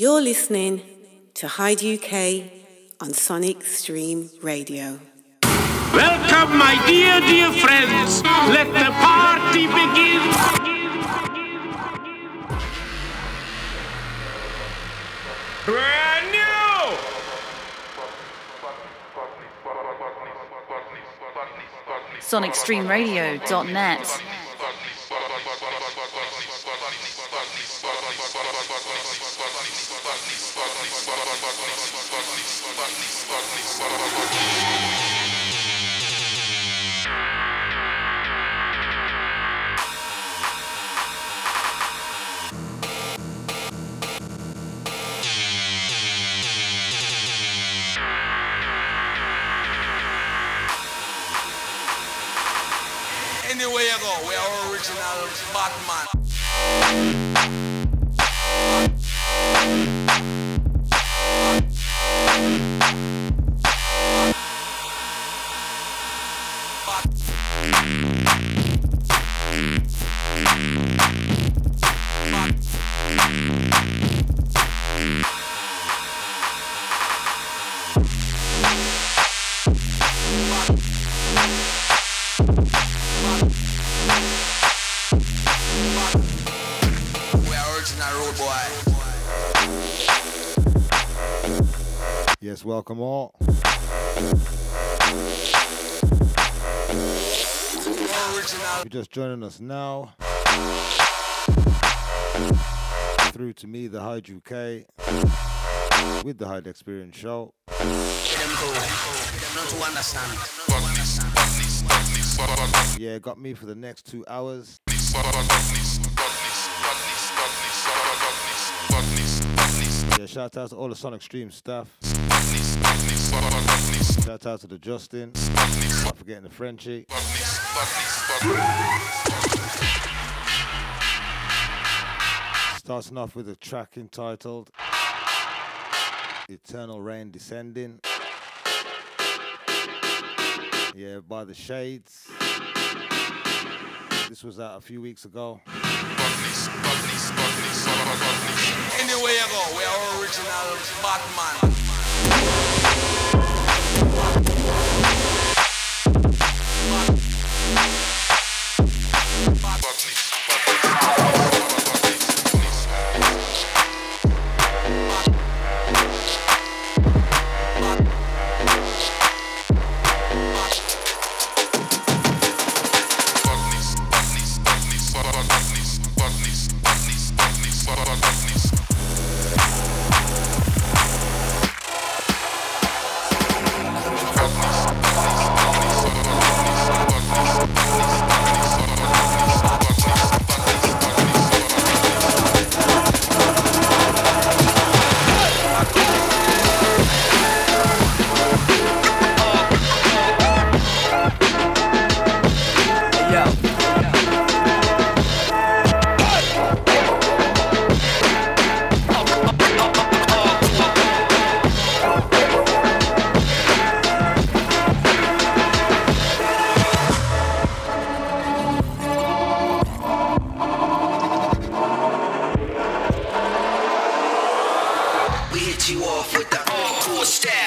You're listening to Hyde UK on Sonic Stream Radio. Welcome, my dear, dear friends. Let the party begin. Brand new. SonicStreamRadio.net. just joining us now, through to me, the Hyde UK, with the Hyde Experience Show. Yeah, got me for the next two hours. Yeah, shout out to all the Sonic Stream staff. Shout out to the Justin. Not forgetting the Frenchie. Starting off with a track entitled Eternal Rain Descending. Yeah, by the Shades. This was out a few weeks ago. Go, we are original Batman. You off with the uh, encore style.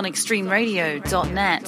SonicStreamRadio.net. sonicstreamradio.net.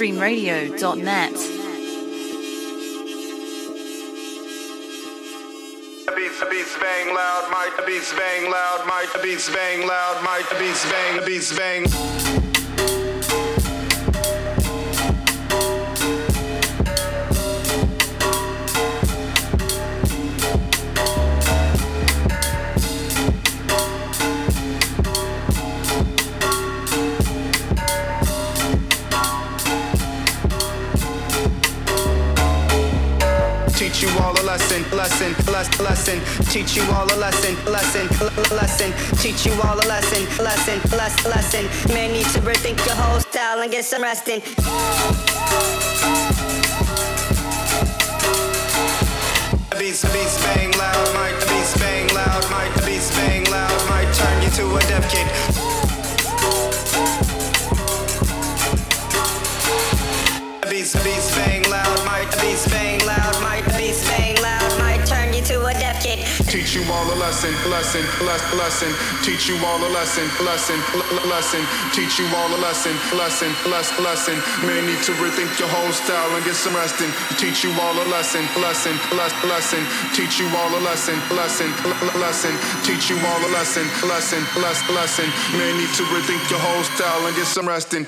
beats, Teach you all a lesson, lesson, lesson. Teach you all a lesson, lesson, lesson, lesson. May need to rethink your whole style and get some resting. All a lesson, lesson, lesson, lesson. Teach you all a lesson, lesson, lesson. Teach you all a lesson, lesson, lesson, lesson. May need to rethink your whole style and get some resting. Teach you all a lesson, lesson, lesson, lesson. Teach you all a lesson, lesson, lesson. Teach you all a lesson, lesson, lesson, lesson. May need to rethink your whole style and get some resting.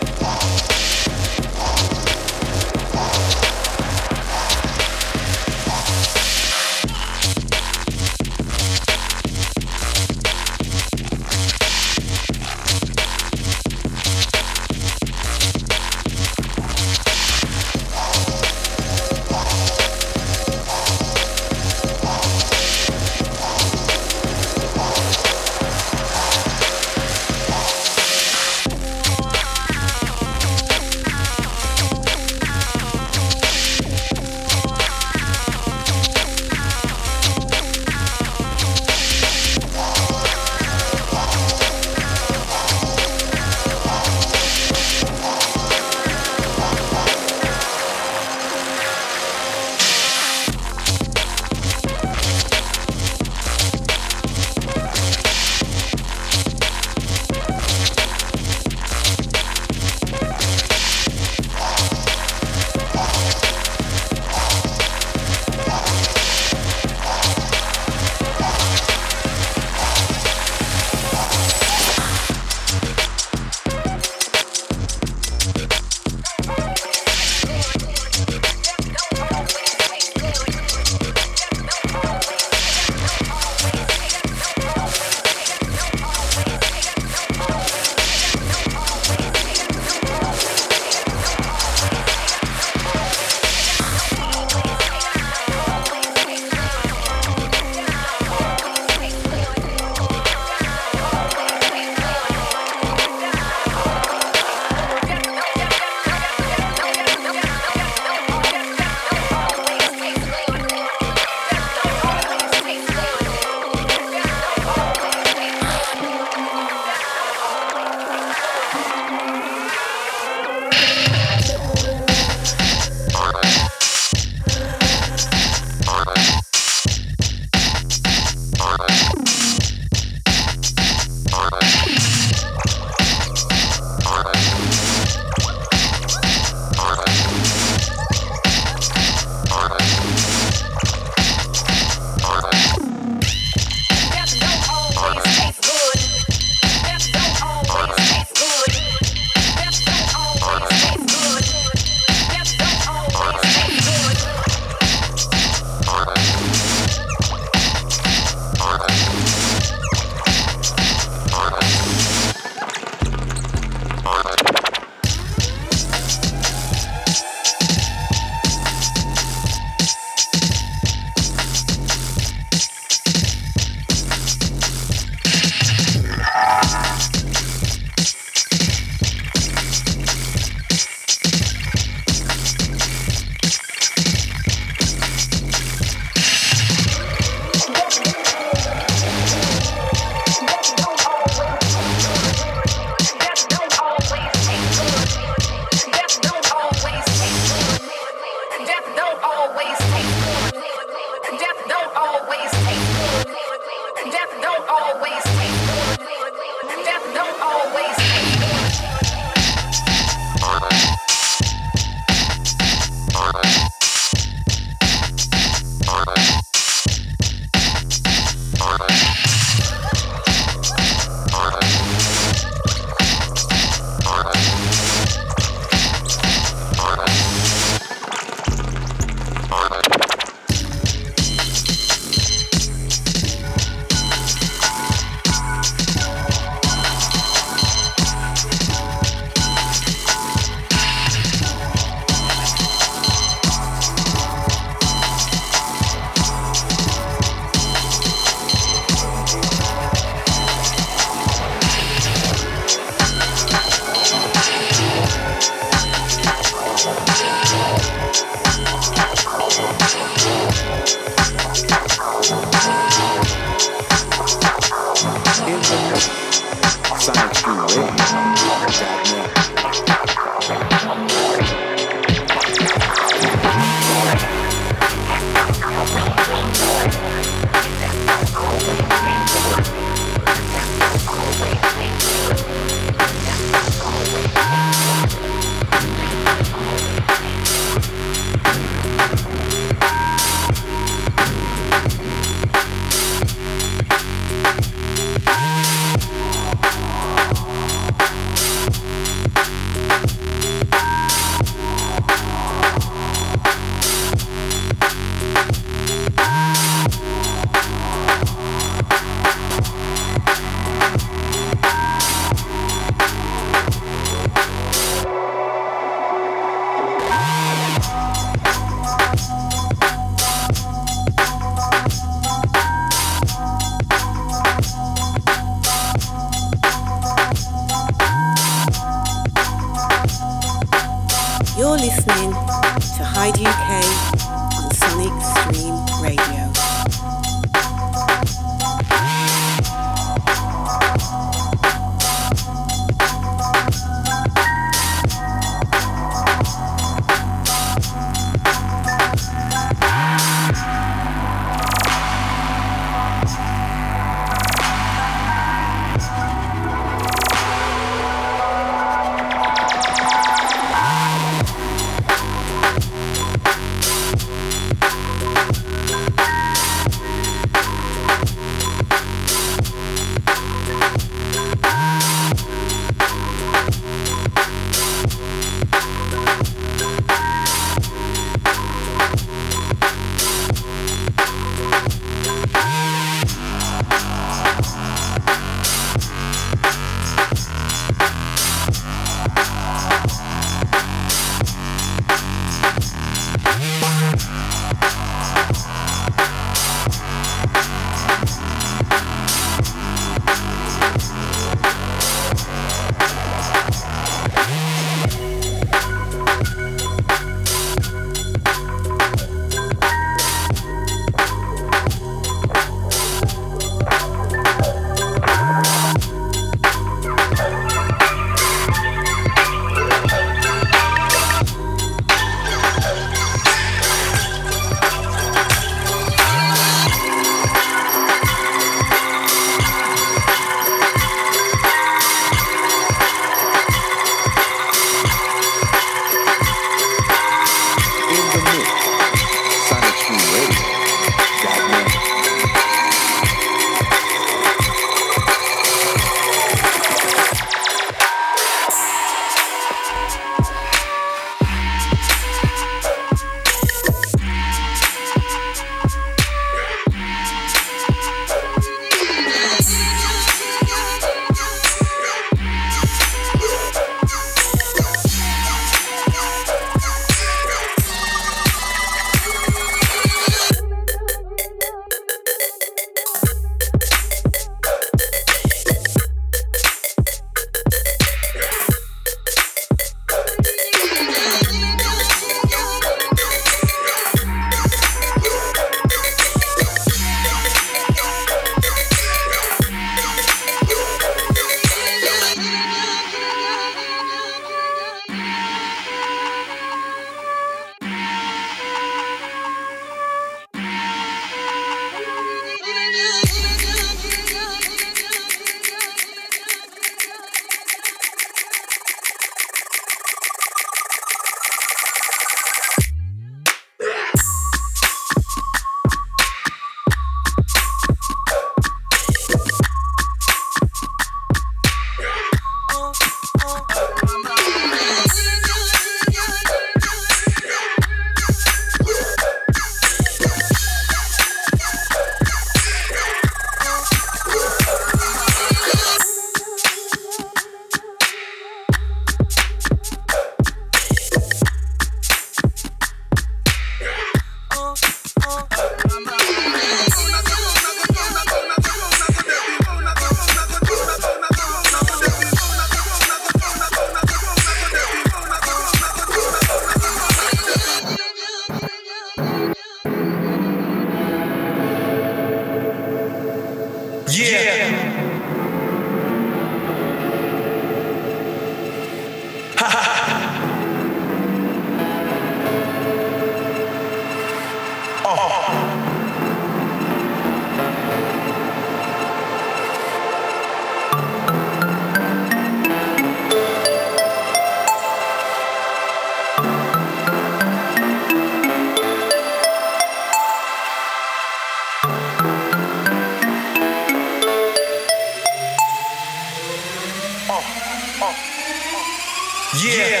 Yeah.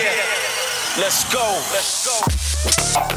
Let's go. Let's go.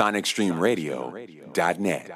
SonicStreamRadio.net.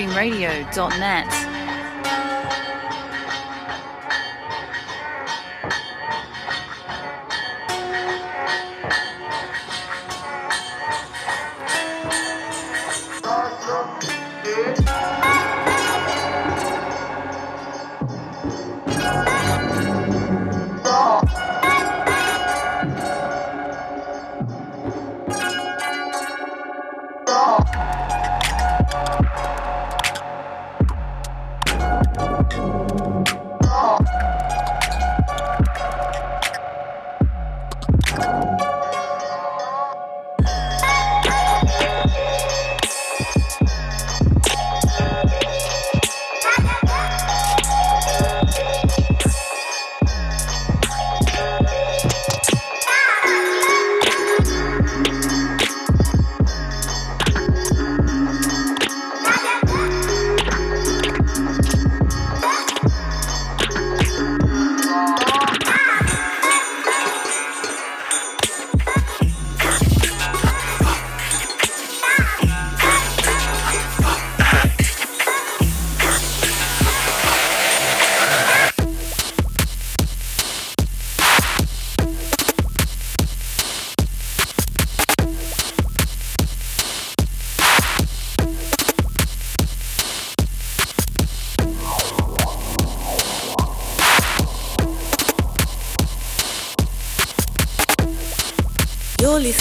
sonicstreamradio.net.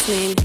listening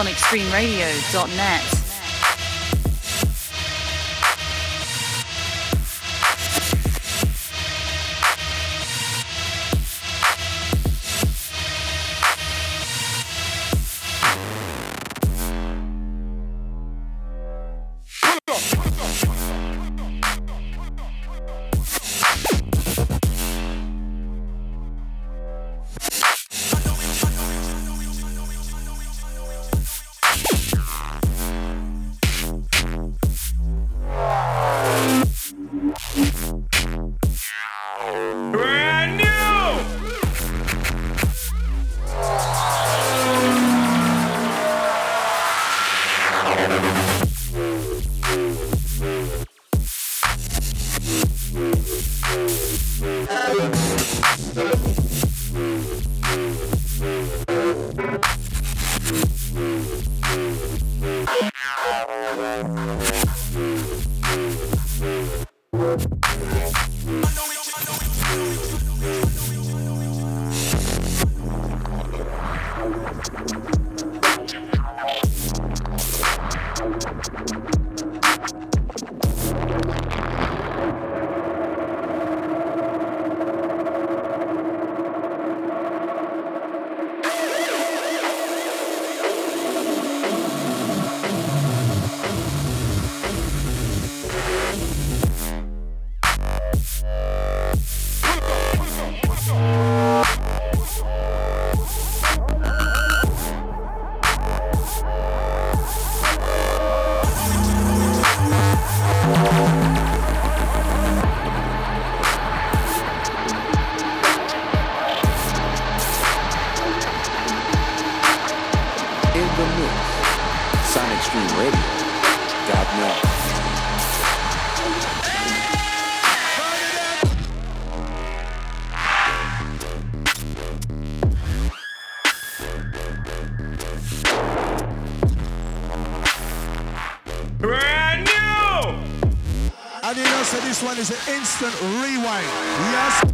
on extremeradio.net. sonicstreamradio.net. instant rewind. Yes.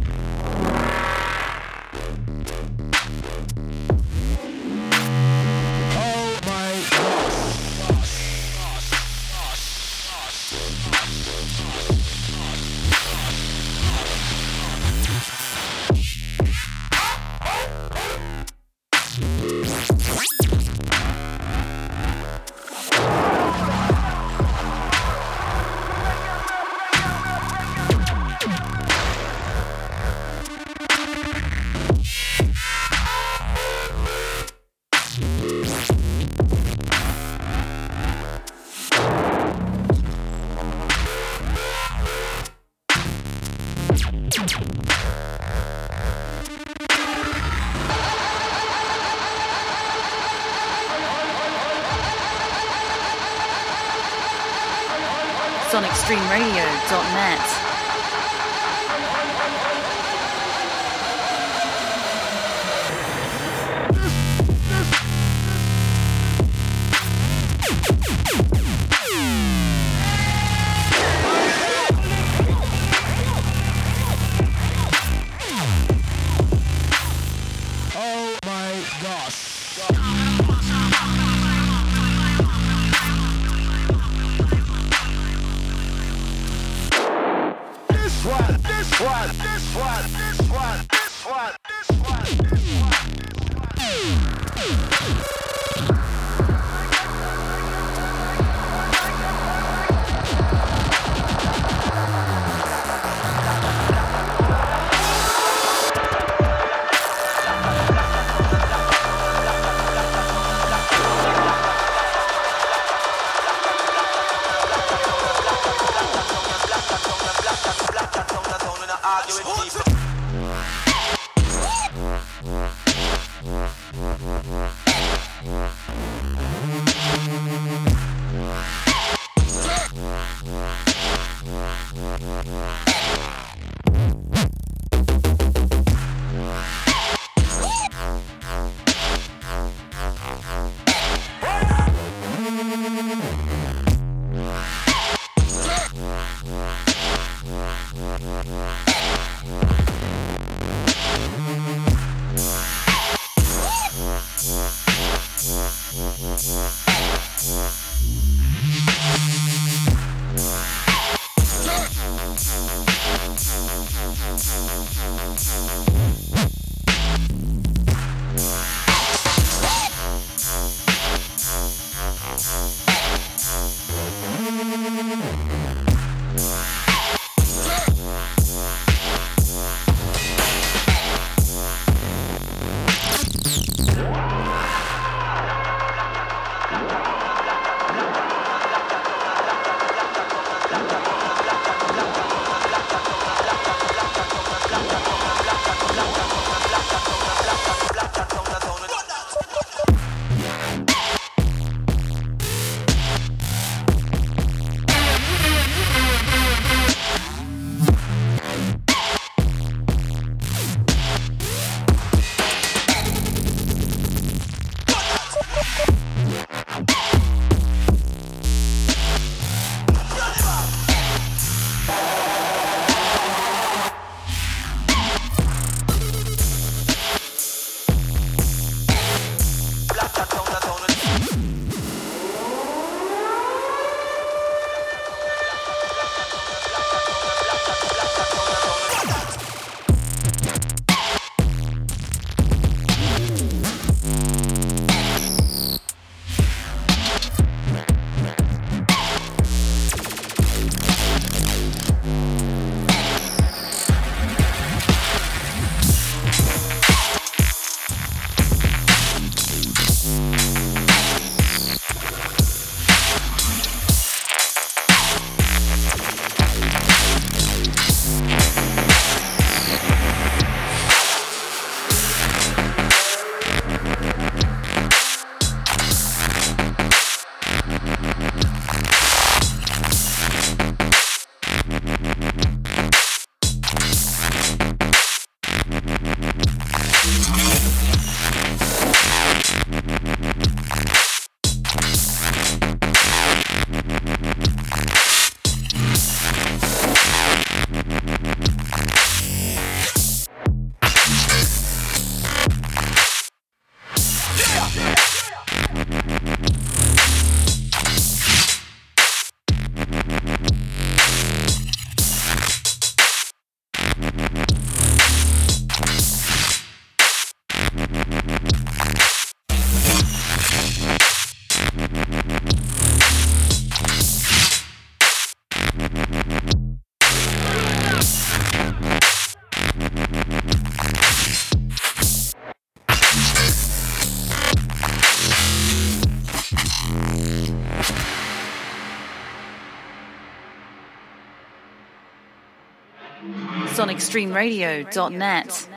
sonicstreamradio.net.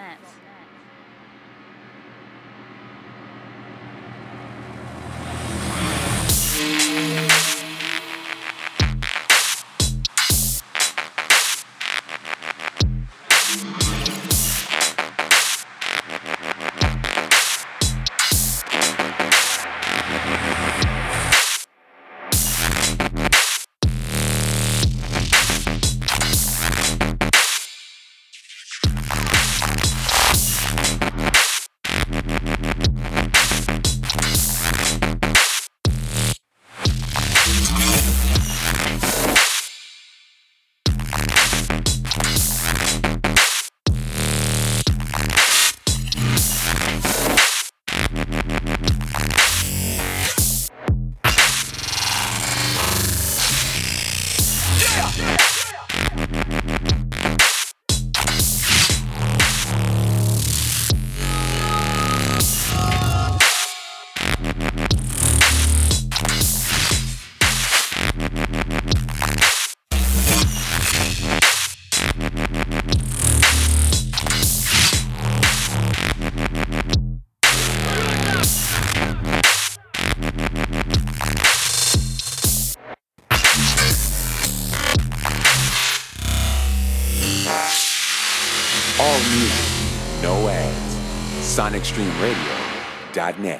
SonicStreamRadio.net.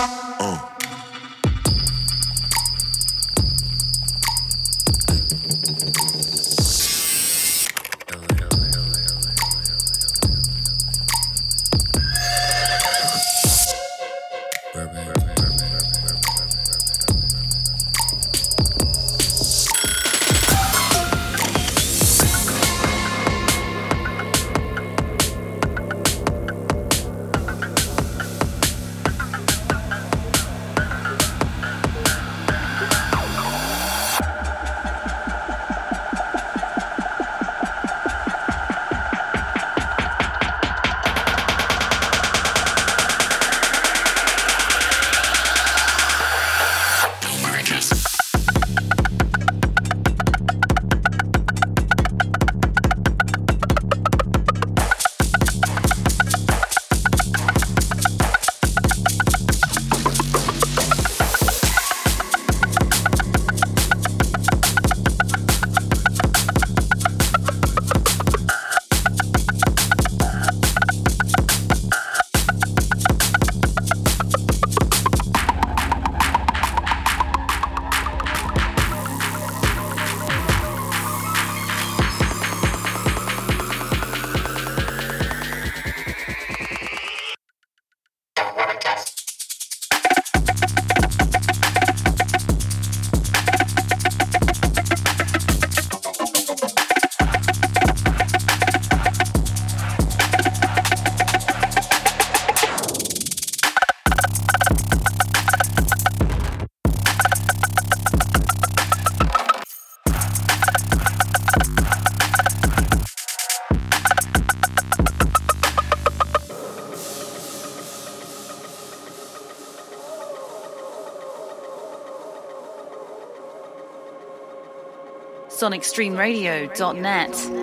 Uh. sonicstreamradio.net.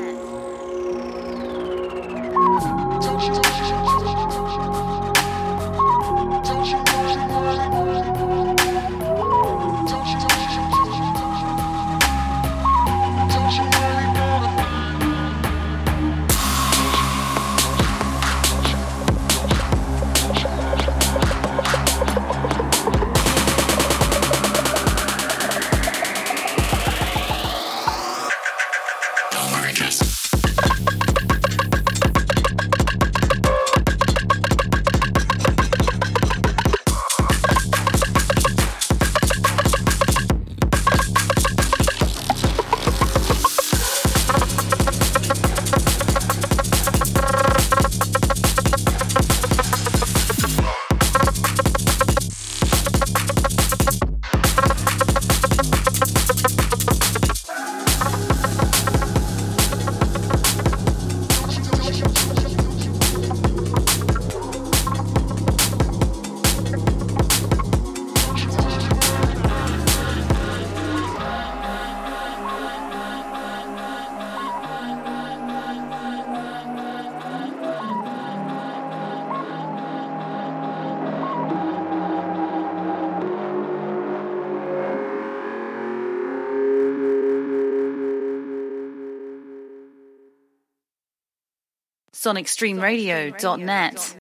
sonicstreamradio.net. Hyde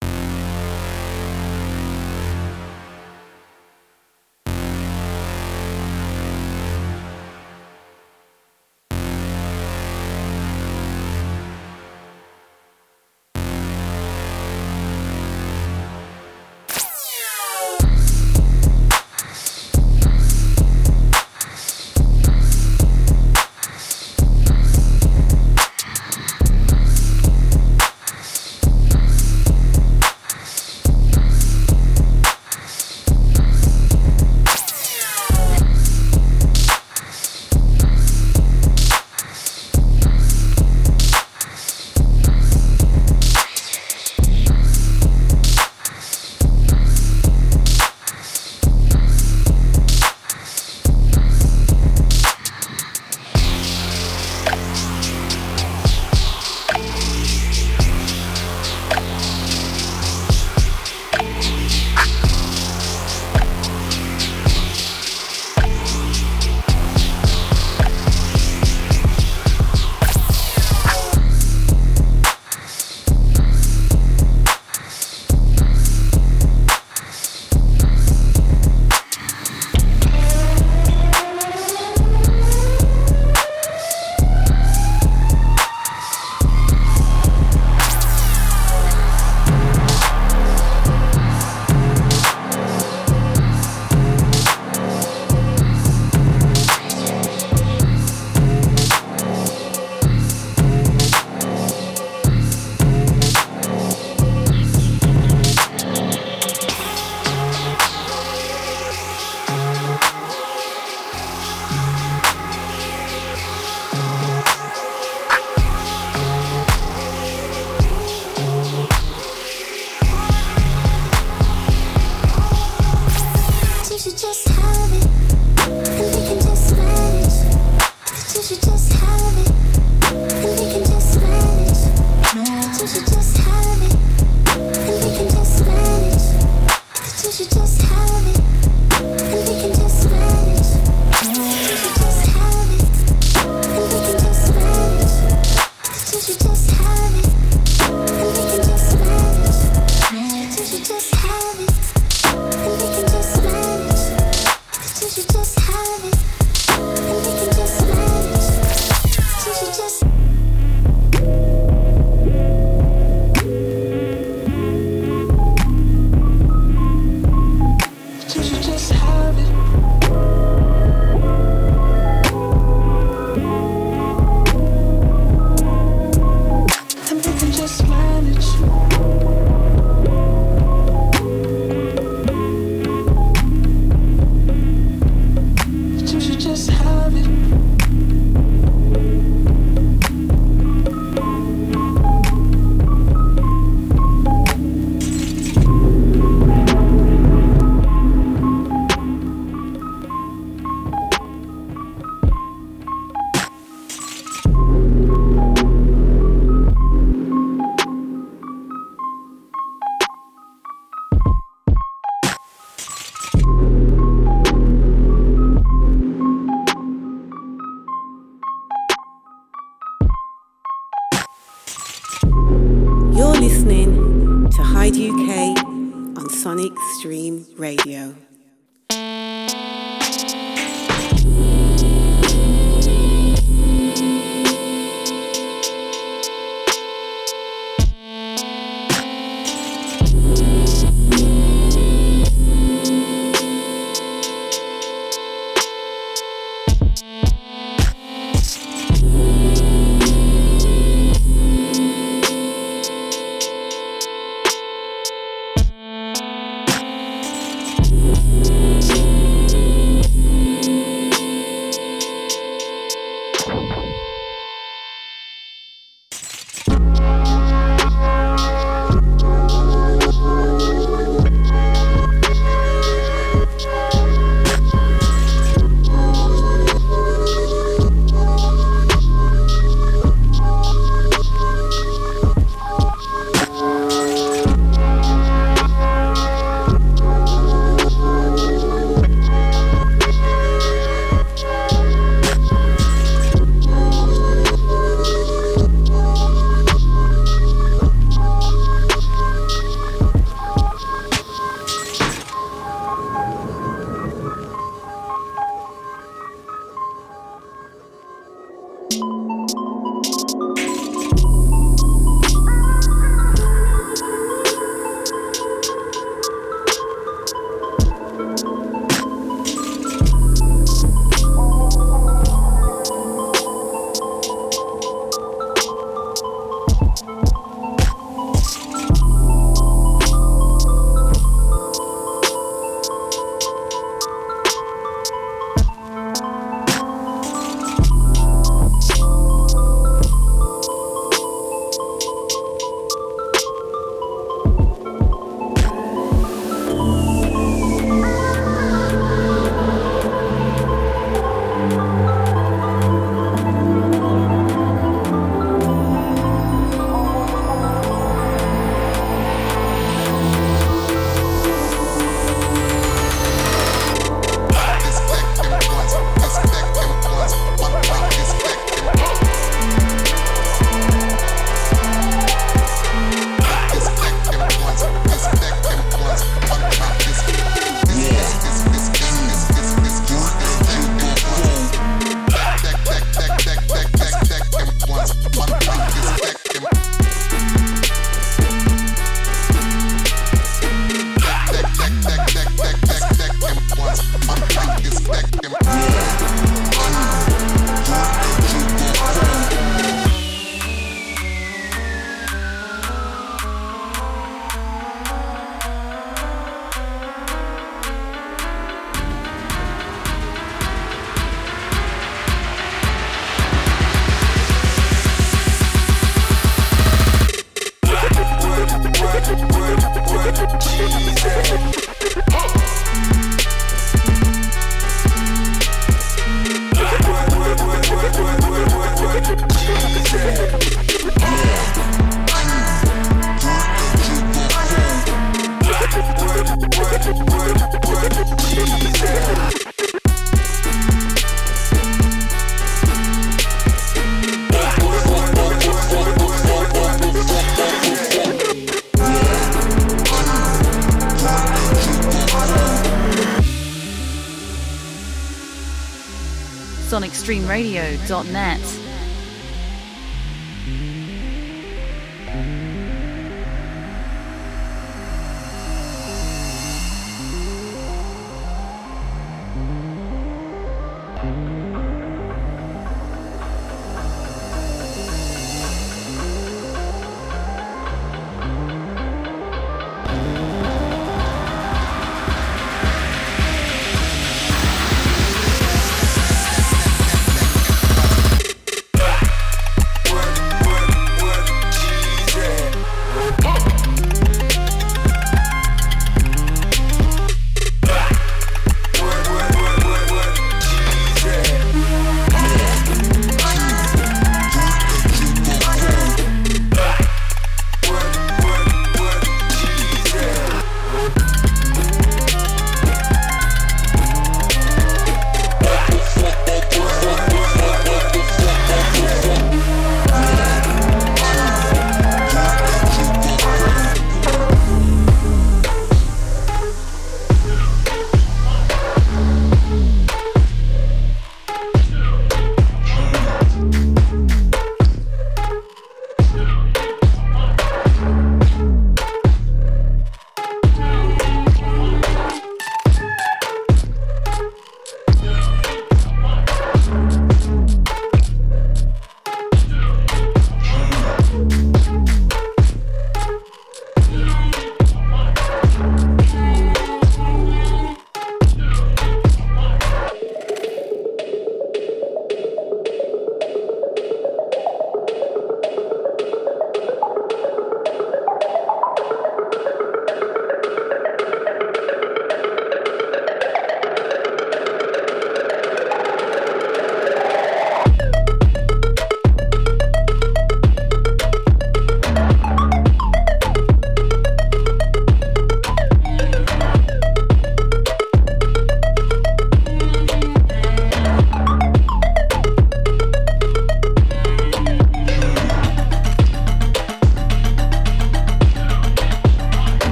it's on extremeradio.net.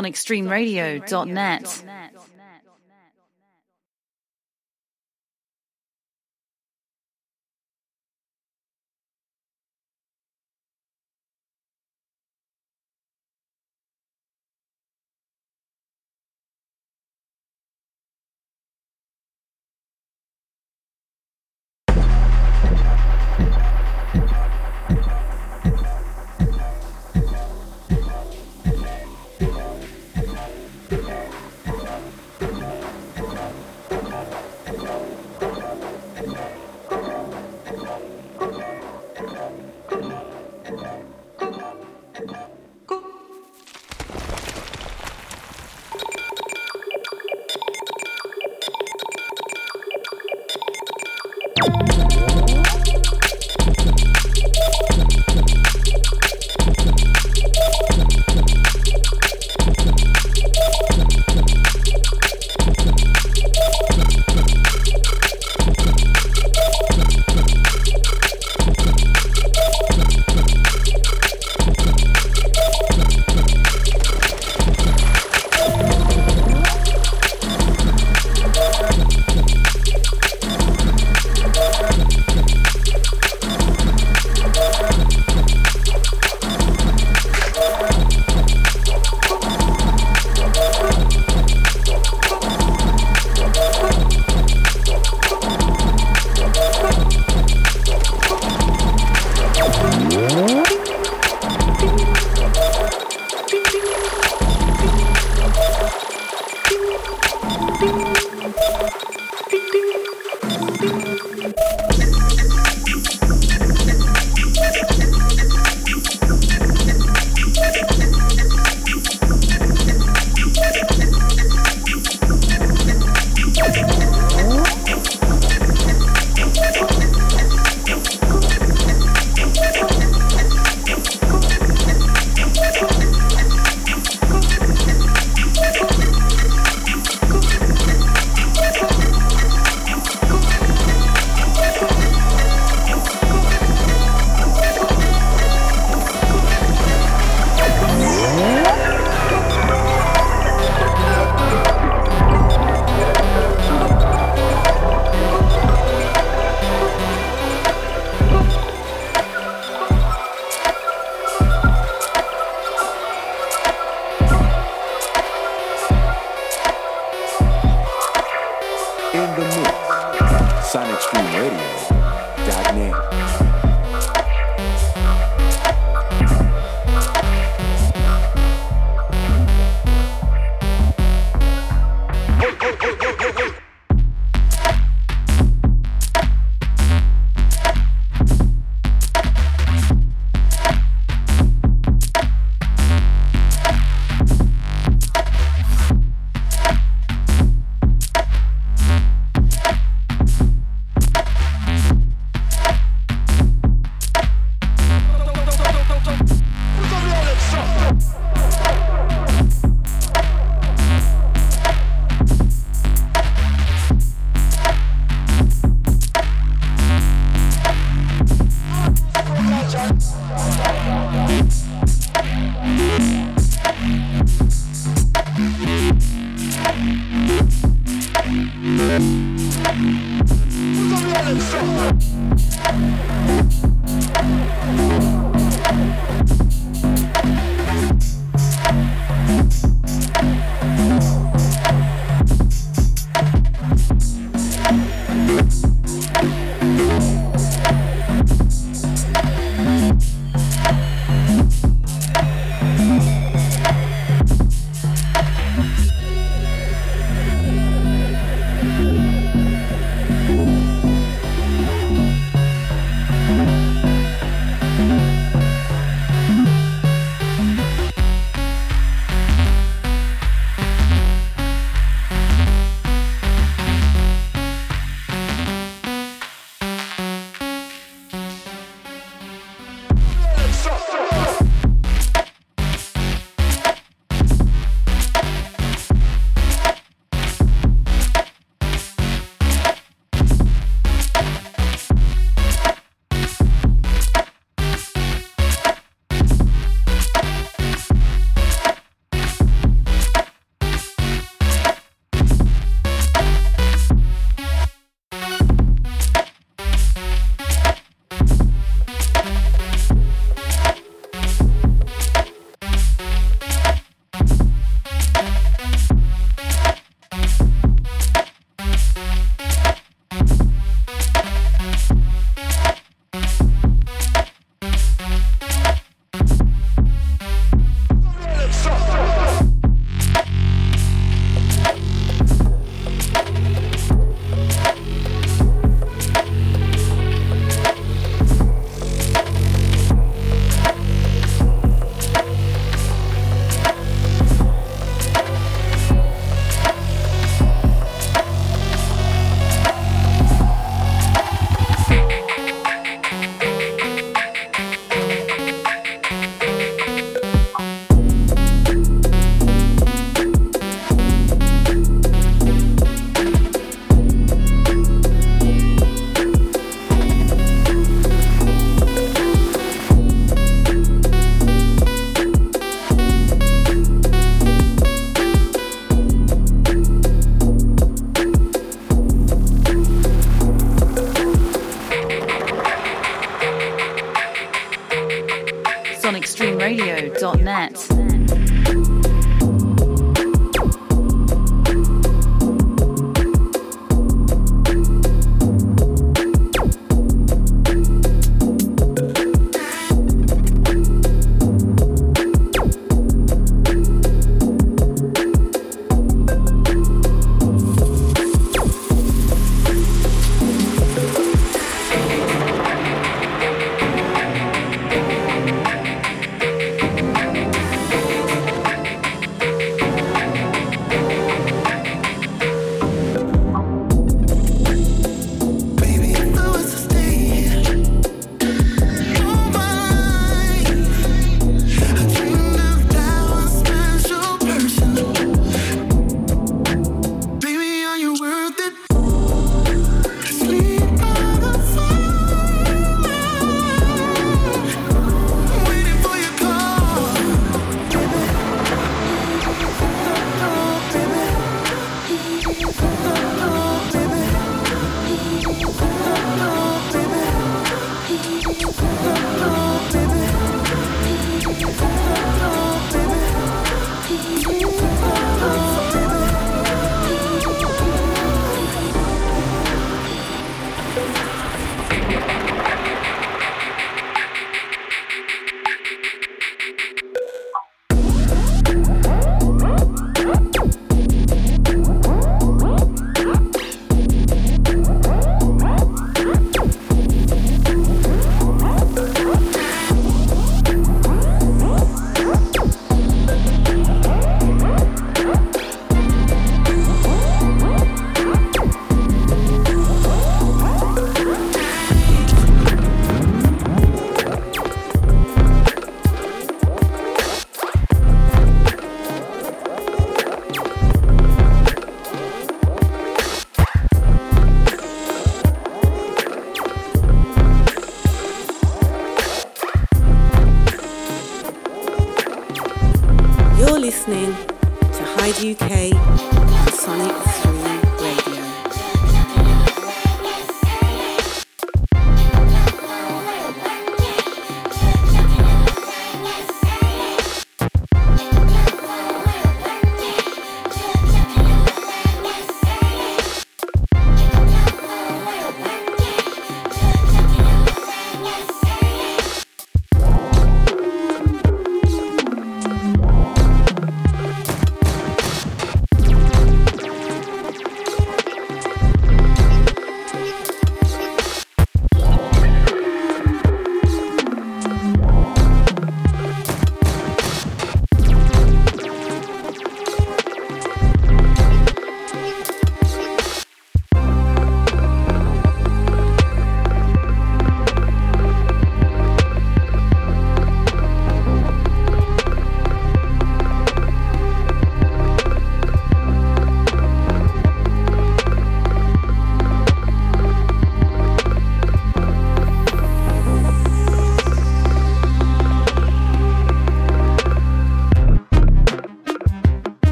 sonicstreamradio.net. sonicstreamradio.net.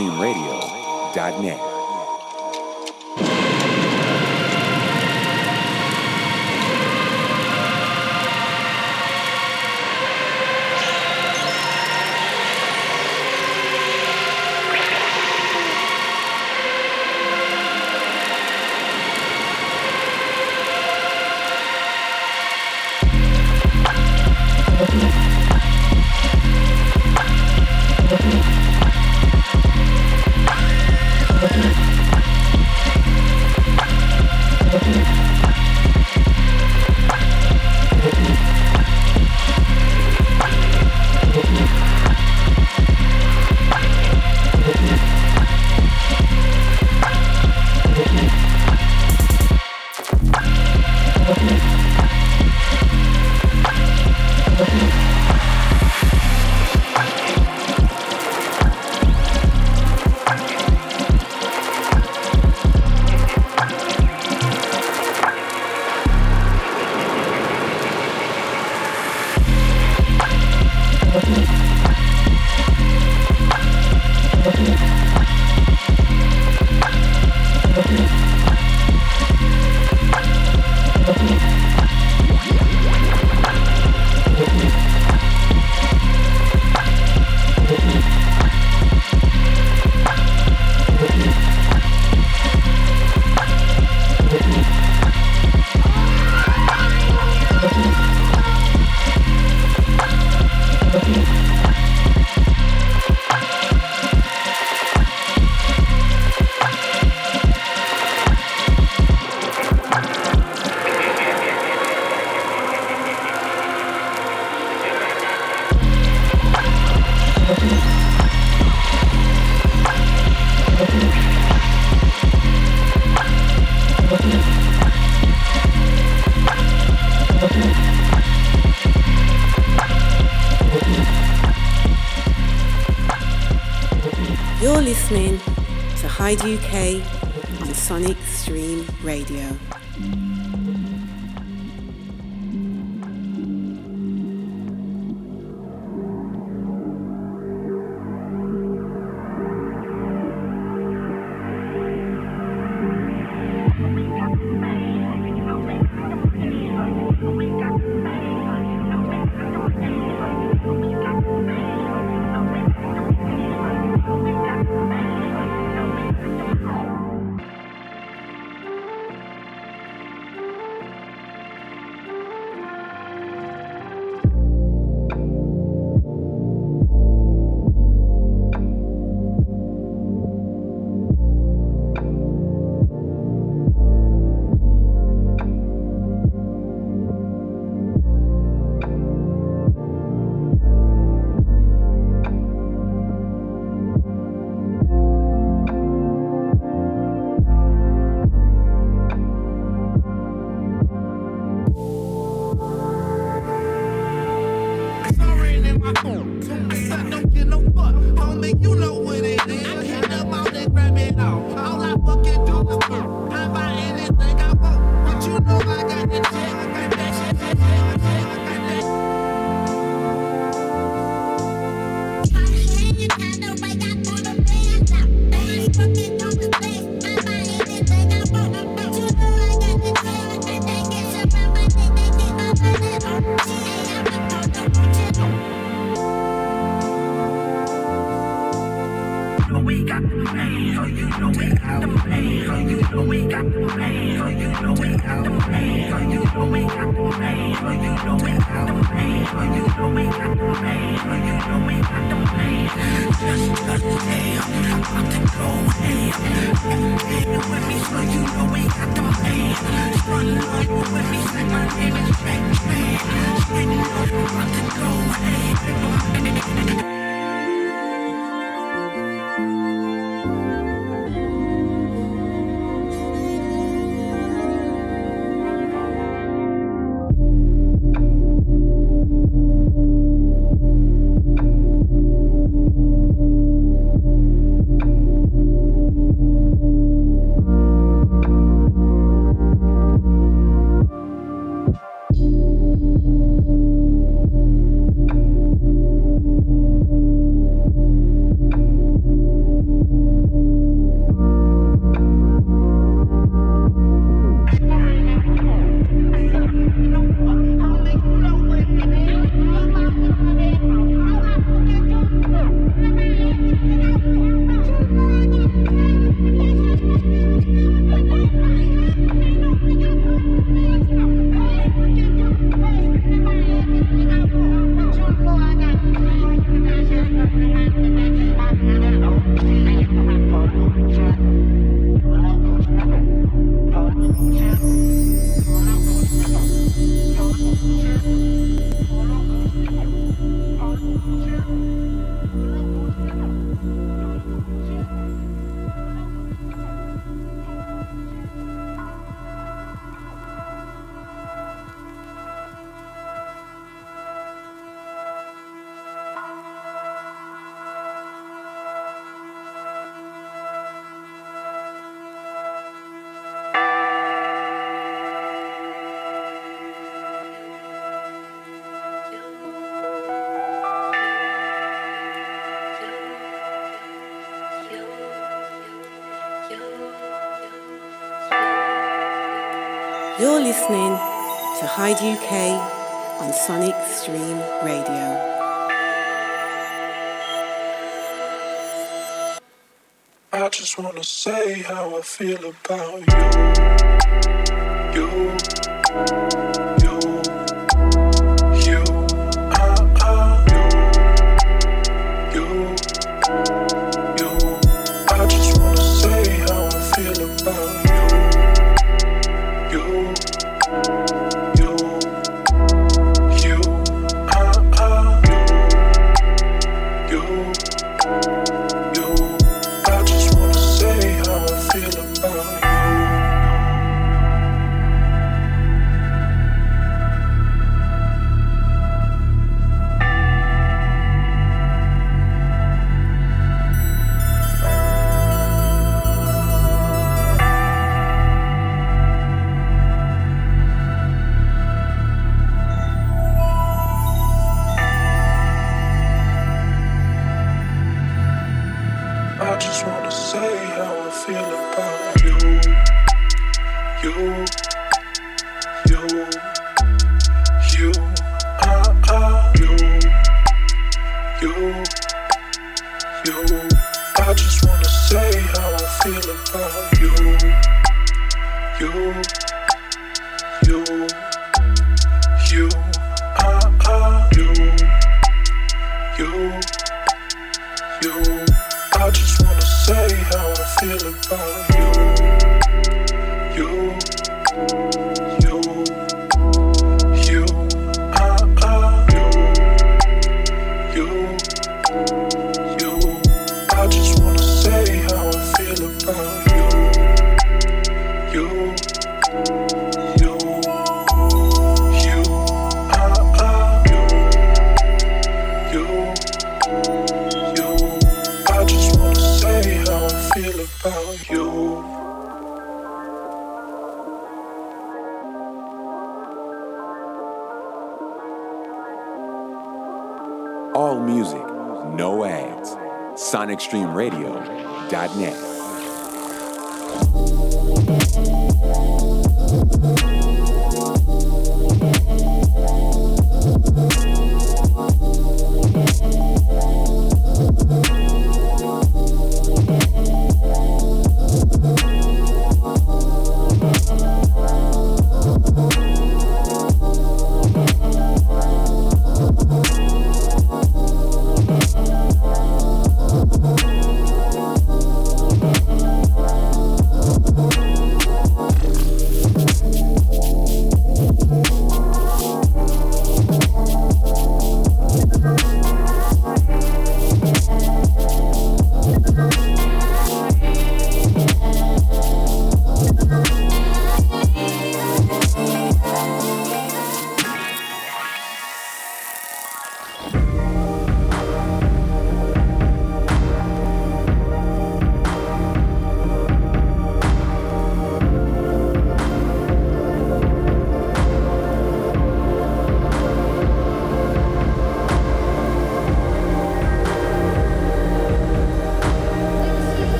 ads. Hyde UK Tide UK on Sonic Stream Radio. I just wanna say how I feel about you. You, you, you, ah, ah, you, you, you. I just wanna say how I feel about you. You.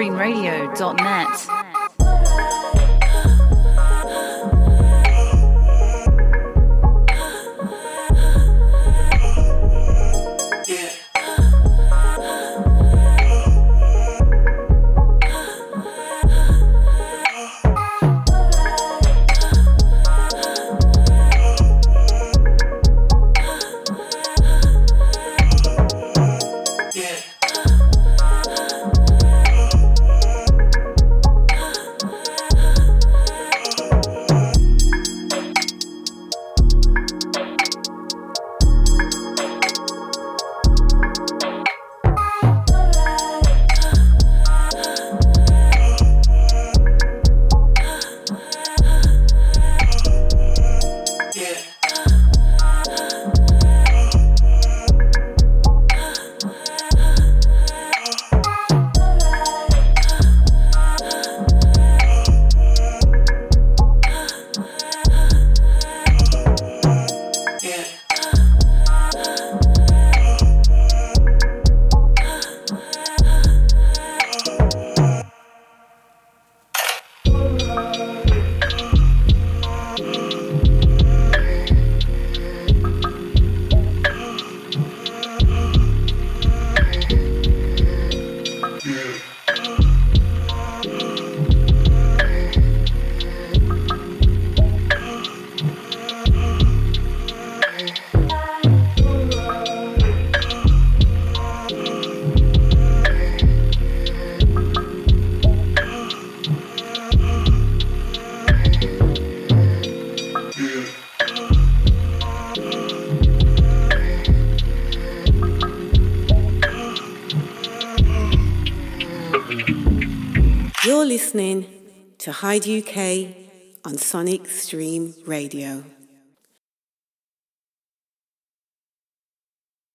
sonicstreamradio.net. listening to Hyde UK on Sonic Stream Radio.